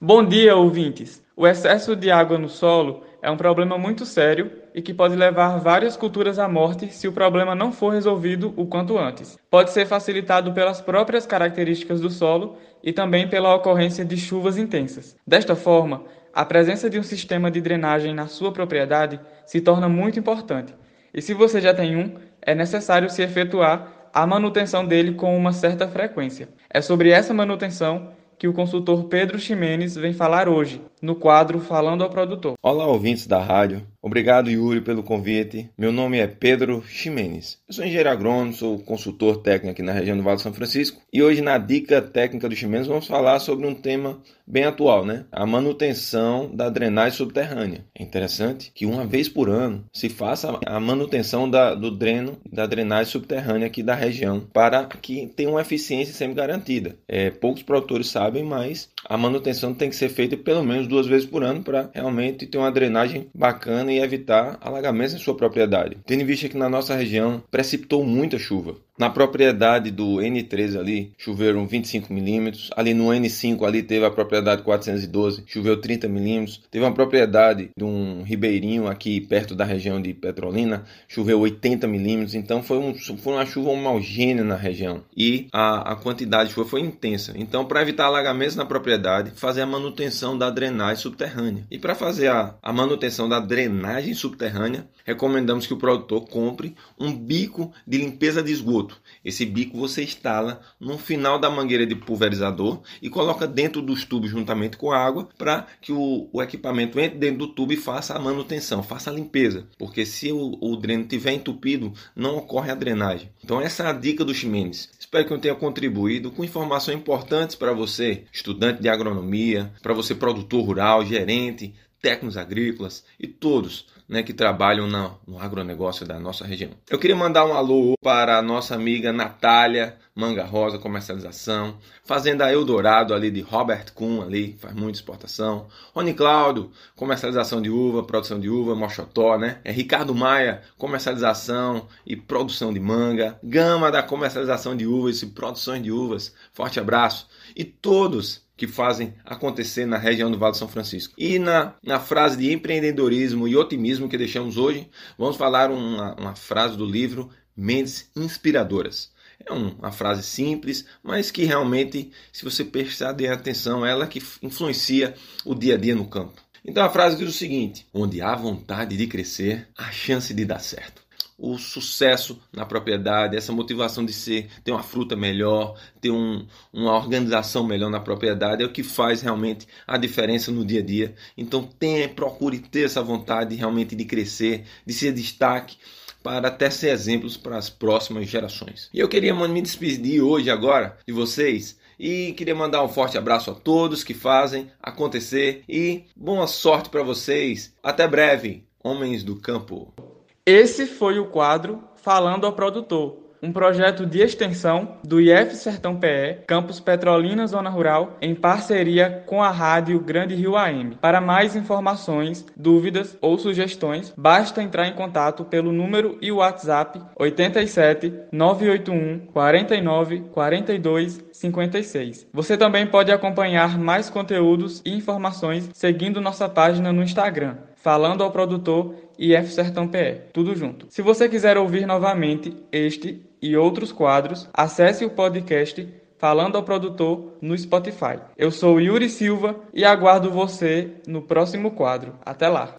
Bom dia, ouvintes! O excesso de água no solo é um problema muito sério e que pode levar várias culturas à morte se o problema não for resolvido o quanto antes. Pode ser facilitado pelas próprias características do solo e também pela ocorrência de chuvas intensas. Desta forma, a presença de um sistema de drenagem na sua propriedade se torna muito importante. E se você já tem um, é necessário se efetuar a manutenção dele com uma certa frequência. É sobre essa manutenção que o consultor Pedro Ximenes vem falar hoje, no quadro Falando ao Produtor. Olá, ouvintes da rádio. Obrigado, Yuri, pelo convite. Meu nome é Pedro Ximenes. Eu sou engenheiro agrônomo, sou consultor técnico aqui na região do Vale do São Francisco. E hoje, na Dica Técnica do Ximenes, vamos falar sobre um tema bem atual, né? A manutenção da drenagem subterrânea. É interessante que uma vez por ano se faça a manutenção da, do dreno, da drenagem subterrânea aqui da região, para que tenha uma eficiência sempre garantida. É, poucos produtores sabem, mas a manutenção tem que ser feita pelo menos duas vezes por ano para realmente ter uma drenagem bacana e evitar alagamentos em sua propriedade. Tendo em vista que na nossa região precipitou muita chuva. Na propriedade do N3 ali, choveram 25 milímetros. Ali no N5 ali teve a propriedade 412, choveu 30 milímetros. Teve uma propriedade de um ribeirinho aqui perto da região de Petrolina, choveu 80 milímetros. Então foi, um, foi uma chuva homogênea na região e a, a quantidade de chuva foi intensa. Então para evitar alagamentos na propriedade, fazer a manutenção da drenagem subterrânea. E para fazer a, a manutenção da drenagem subterrânea, recomendamos que o produtor compre um bico de limpeza de esgoto esse bico você instala no final da mangueira de pulverizador e coloca dentro dos tubos juntamente com a água para que o, o, equipamento entre dentro do tubo e faça a manutenção, faça a limpeza. Porque se o, o dreno estiver entupido, não ocorre a drenagem. Então essa é a dica do Ximenes. Espero que eu tenha contribuído com informações importantes para você, estudante de agronomia, para você produtor rural, gerente, técnicos agrícolas e todos né, que trabalham no, no agronegócio da nossa região. Eu queria mandar um alô para a nossa amiga Natália Manga Rosa Comercialização, Fazenda Eldorado ali de Robert Kuhn ali, faz muita exportação, Rony Cláudio, comercialização de uva, produção de uva, Mochotó, né? É Ricardo Maia, comercialização e produção de manga, Gama da comercialização de uvas e produções de uvas. Forte abraço e todos que fazem acontecer na região do Vale do São Francisco. E na, na frase de empreendedorismo e otimismo que deixamos hoje, vamos falar uma, uma frase do livro Mentes Inspiradoras. É uma frase simples, mas que realmente, se você prestar atenção, ela que influencia o dia a dia no campo. Então a frase diz o seguinte: onde há vontade de crescer, há chance de dar certo o sucesso na propriedade, essa motivação de ser, ter uma fruta melhor, ter um, uma organização melhor na propriedade é o que faz realmente a diferença no dia a dia. Então tenha, procure ter essa vontade realmente de crescer, de ser destaque para até ser exemplos para as próximas gerações. E eu queria me despedir hoje agora de vocês e queria mandar um forte abraço a todos que fazem acontecer e boa sorte para vocês. Até breve, homens do campo. Esse foi o quadro Falando ao Produtor, um projeto de extensão do IF Sertão PE, Campus Petrolina Zona Rural, em parceria com a rádio Grande Rio AM. Para mais informações, dúvidas ou sugestões, basta entrar em contato pelo número e WhatsApp 87 981 49 42 56. Você também pode acompanhar mais conteúdos e informações seguindo nossa página no Instagram, falando ao produtor IF Sertão PE, tudo junto. Se você quiser ouvir novamente este e outros quadros, acesse o podcast Falando ao Produtor no Spotify. Eu sou Yuri Silva e aguardo você no próximo quadro. Até lá!